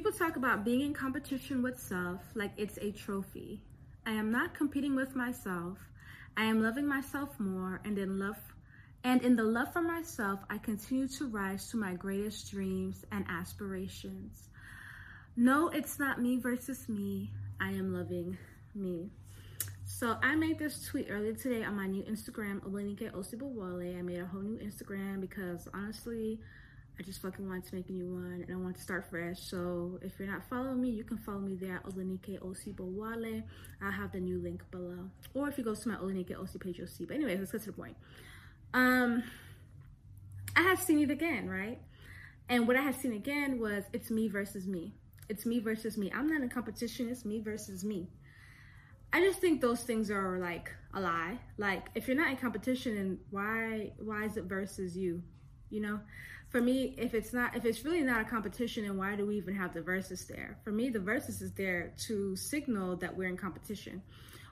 People talk about being in competition with self like it's a trophy. I am not competing with myself. I am loving myself more and in love and in the love for myself, I continue to rise to my greatest dreams and aspirations. No, it's not me versus me. I am loving me. So I made this tweet earlier today on my new Instagram, Olanikee Osibowale. I made a whole new Instagram because honestly, I just fucking wanted to make a new one and I want to start fresh. So if you're not following me, you can follow me there at Olanikee Osibowale. I'll have the new link below. Or if you go to my Olanikee Osi page, you'll see. But anyways, let's get to the point. Um, I have seen it again, right? And what I had seen again was it's me versus me. It's me versus me. I'm not in competition. It's me versus me. I just think those things are like a lie. Like if you're not in competition, and why why is it versus you? You know, for me, if it's not, if it's really not a competition, then why do we even have the versus there? For me, the versus is there to signal that we're in competition.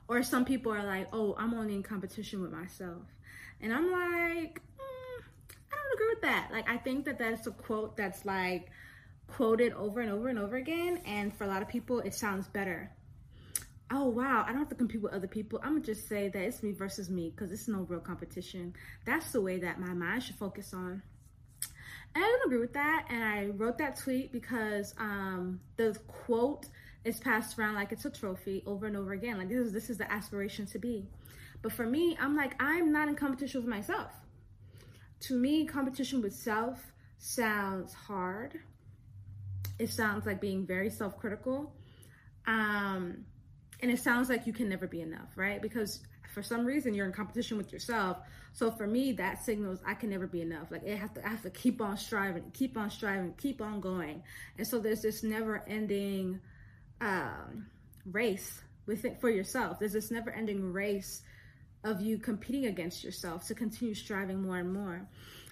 Or some people are like, oh, I'm only in competition with myself. And I'm like, mm, I don't agree with that. Like, I think that that's a quote that's like quoted over and over and over again. And for a lot of people, it sounds better. Oh, wow, I don't have to compete with other people. I'm gonna just say that it's me versus me because it's no real competition. That's the way that my mind should focus on. I don't agree with that. And I wrote that tweet because um, the quote is passed around like it's a trophy over and over again. Like this is this is the aspiration to be. But for me, I'm like, I'm not in competition with myself. To me, competition with self sounds hard. It sounds like being very self critical. Um, and it sounds like you can never be enough, right? Because for some reason you're in competition with yourself. So for me, that signals I can never be enough. Like it has to, I have to keep on striving, keep on striving, keep on going. And so there's this never ending um, race with it for yourself. There's this never ending race of you competing against yourself to continue striving more and more.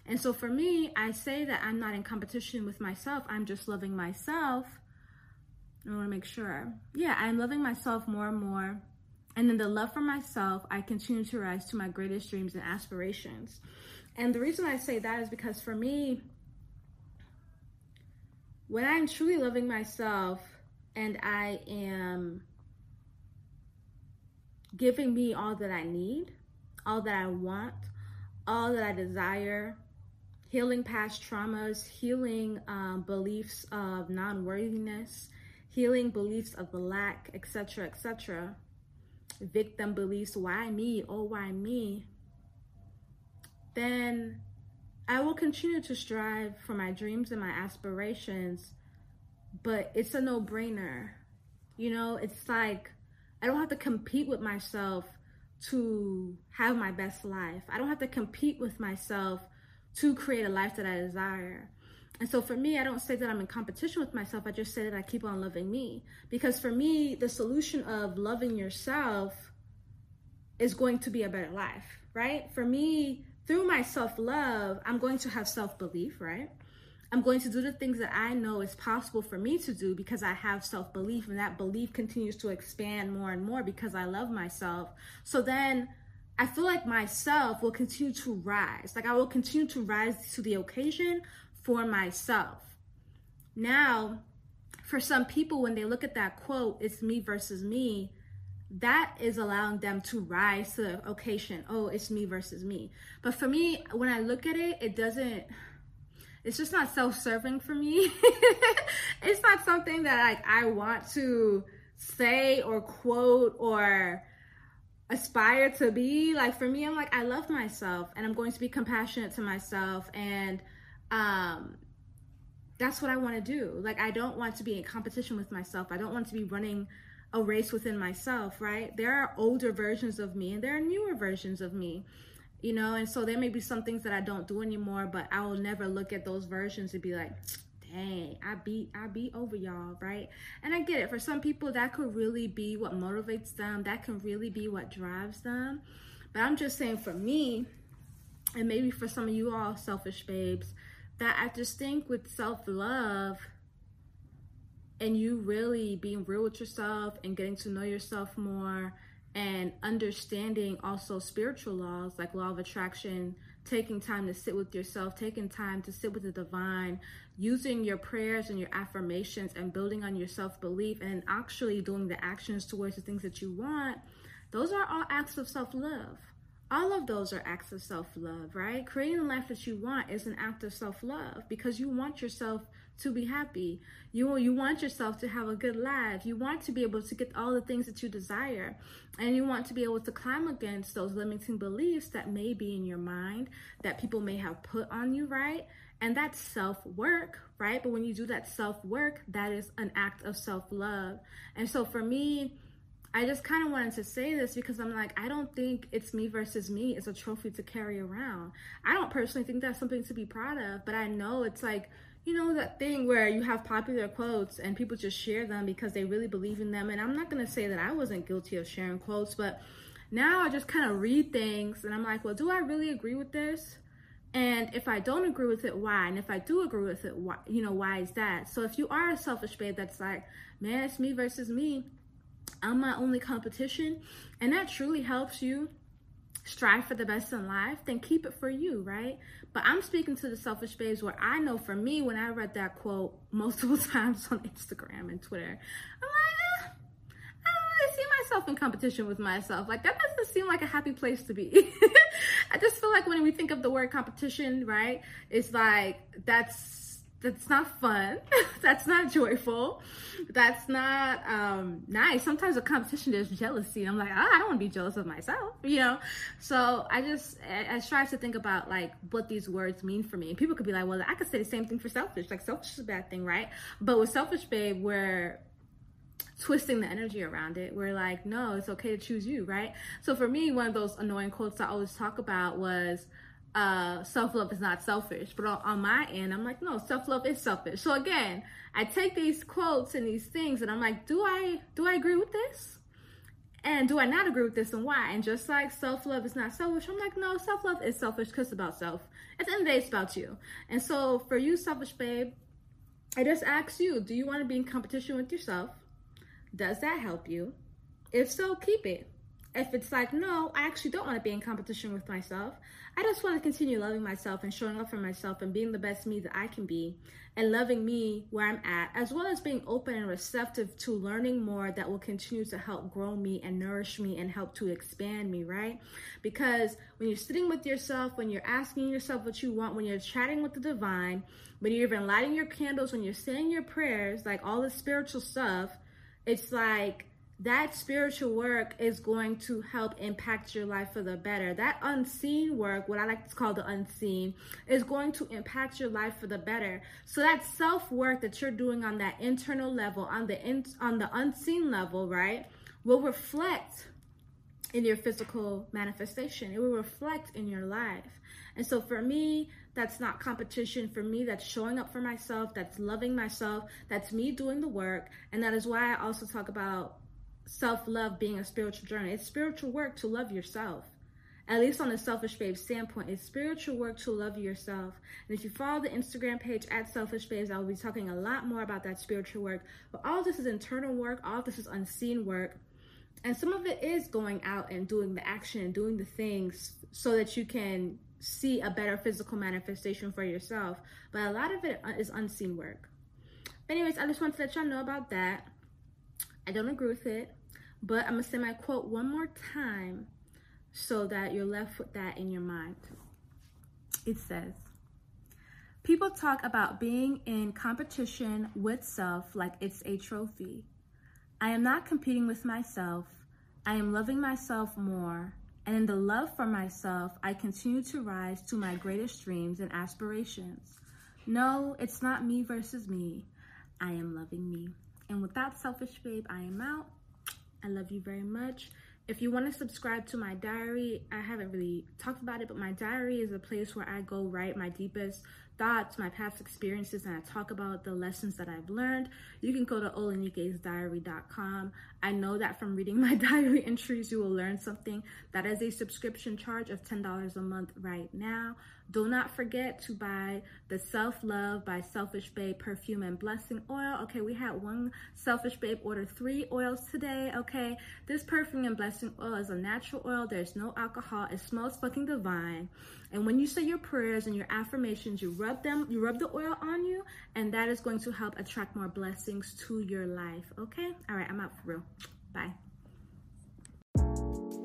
And so for me, I say that I'm not in competition with myself. I'm just loving myself. I want to make sure. Yeah, I'm loving myself more and more. And then the love for myself, I continue to rise to my greatest dreams and aspirations. And the reason I say that is because for me, when I'm truly loving myself and I am giving me all that I need, all that I want, all that I desire, healing past traumas, healing um, beliefs of non worthiness, healing beliefs of the lack, etc., etc., victim beliefs, why me, oh, why me, then I will continue to strive for my dreams and my aspirations, but it's a no brainer You know, it's like I don't have to compete with myself to have my best life. I don't have to compete with myself to create a life that I desire. And so for me, I don't say that I'm in competition with myself. I just say that I keep on loving me. Because for me, the solution of loving yourself is going to be a better life, right? For me, through my self love, I'm going to have self belief, right? I'm going to do the things that I know is possible for me to do because I have self belief, and that belief continues to expand more and more because I love myself. So then I feel like myself will continue to rise. Like I will continue to rise to the occasion for myself. Now, for some people, when they look at that quote, it's me versus me, that is allowing them to rise to the occasion. Oh, it's me versus me. But for me, when I look at it, it doesn't it's just not self-serving for me. it's not something that like I want to say or quote or aspire to be. Like for me, I'm like I love myself and I'm going to be compassionate to myself and um that's what I want to do. Like I don't want to be in competition with myself. I don't want to be running a race within myself, right? There are older versions of me and there are newer versions of me you know and so there may be some things that i don't do anymore but i will never look at those versions and be like dang i beat i beat over y'all right and i get it for some people that could really be what motivates them that can really be what drives them but i'm just saying for me and maybe for some of you all selfish babes that i just think with self-love and you really being real with yourself and getting to know yourself more and understanding also spiritual laws like law of attraction taking time to sit with yourself taking time to sit with the divine using your prayers and your affirmations and building on your self-belief and actually doing the actions towards the things that you want those are all acts of self-love all of those are acts of self-love right creating the life that you want is an act of self-love because you want yourself to be happy. You you want yourself to have a good life. You want to be able to get all the things that you desire. And you want to be able to climb against those limiting beliefs that may be in your mind that people may have put on you, right? And that's self-work, right? But when you do that self-work, that is an act of self-love. And so for me, I just kind of wanted to say this because I'm like, I don't think it's me versus me is a trophy to carry around. I don't personally think that's something to be proud of, but I know it's like you know that thing where you have popular quotes and people just share them because they really believe in them. And i'm not going to say that i wasn't guilty of sharing quotes but now i just kind of read things and i'm like well do i really agree with this? And if i don't agree with it why? And if i do agree with it why you know why is that? So if you are a selfish babe that's like man it's me versus me i'm my only competition and that truly helps you strive for the best in life, then keep it for you, right? But I'm speaking to the selfish babes where I know for me, when I read that quote multiple times on Instagram and Twitter, I'm like, eh, I don't really see myself in competition with myself. Like, that doesn't seem like a happy place to be. I just feel like when we think of the word competition, right, it's like that's that's not fun. that's not joyful. That's not um, nice. Sometimes a competition there's jealousy. I'm like, oh, I don't want to be jealous of myself, you know. So I just I, I try to think about like what these words mean for me. And people could be like, well, I could say the same thing for selfish. Like selfish is a bad thing, right? But with selfish, babe, we're twisting the energy around it. We're like, no, it's okay to choose you, right? So for me, one of those annoying quotes I always talk about was uh, self love is not selfish. But on, on my end, I'm like, no, self love is selfish. So again, I take these quotes and these things, and I'm like, do I do I agree with this? And do I not agree with this, and why? And just like self love is not selfish, I'm like, no, self love is selfish because it's about self. At the end of the day, it's about you. And so for you, selfish babe, I just ask you, do you want to be in competition with yourself? Does that help you? If so, keep it. If it's like, no, I actually don't want to be in competition with myself, I just want to continue loving myself and showing up for myself and being the best me that I can be and loving me where I'm at, as well as being open and receptive to learning more that will continue to help grow me and nourish me and help to expand me, right? Because when you're sitting with yourself, when you're asking yourself what you want, when you're chatting with the divine, when you're even lighting your candles, when you're saying your prayers, like all the spiritual stuff, it's like that spiritual work is going to help impact your life for the better. That unseen work, what I like to call the unseen, is going to impact your life for the better. So that self work that you're doing on that internal level, on the in, on the unseen level, right, will reflect in your physical manifestation. It will reflect in your life. And so for me, that's not competition. For me, that's showing up for myself, that's loving myself, that's me doing the work. And that is why I also talk about self love being a spiritual journey. It's spiritual work to love yourself. At least on the selfish babe standpoint, it's spiritual work to love yourself. And if you follow the Instagram page at selfish babes, I will be talking a lot more about that spiritual work. But all this is internal work, all this is unseen work. And some of it is going out and doing the action and doing the things so that you can see a better physical manifestation for yourself. But a lot of it is unseen work. But Anyways, I just want to let y'all know about that. I don't agree with it, but I'm gonna say my quote one more time so that you're left with that in your mind. It says, People talk about being in competition with self like it's a trophy. I am not competing with myself. I am loving myself more. And in the love for myself, I continue to rise to my greatest dreams and aspirations. No, it's not me versus me. I am loving me. And with that, selfish babe, I am out. I love you very much. If you want to subscribe to my diary, I haven't really talked about it, but my diary is a place where I go write my deepest thoughts, my past experiences, and I talk about the lessons that I've learned. You can go to olanikeesdiary.com. I know that from reading my diary entries, you will learn something. That is a subscription charge of $10 a month right now. Do not forget to buy the Self Love by Selfish Babe perfume and blessing oil. Okay, we had one Selfish Babe order three oils today. Okay, this perfume and blessing oil is a natural oil. There's no alcohol. It smells fucking divine. And when you say your prayers and your affirmations, you rub them, you rub the oil on you, and that is going to help attract more blessings to your life. Okay, all right, I'm out for real. Bye.